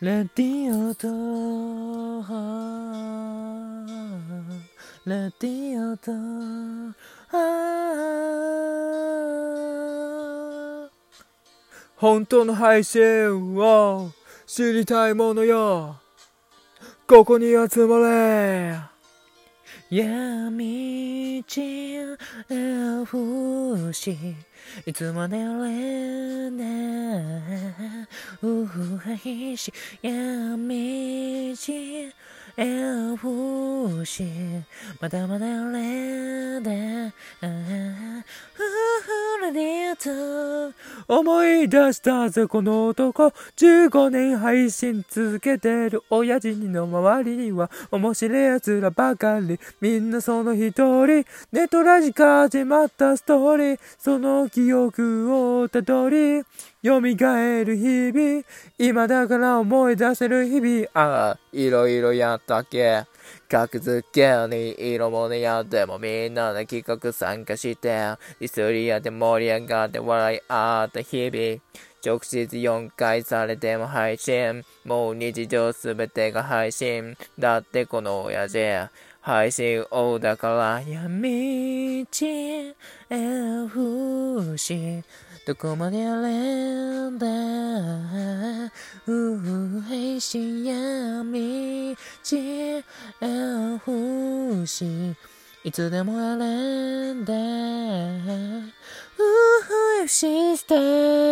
レディオとレディオと本当の配信を知りたいものよここに集まれ闇地へ伏しいつまでれねうふへし闇地へ伏しまだまだれでふふれと思い出したぜこの男。15年配信続けてる親父の周りには面白い奴らばかり。みんなその一人。ネットラジカ始まったストーリーその記憶をたどり蘇る日々今だから思い出せる日々。ああいろいろやったっけ。格付けに色物やってもみんなで企画参加してディスリアで盛り上がって笑い合あった日々直接4回されても配信。もう日常すべてが配信だってこの親父配信王だから闇地へ伏し。どこまでやれんだ配信闇地へ伏し。いつでもやれんだ FC スタ sister.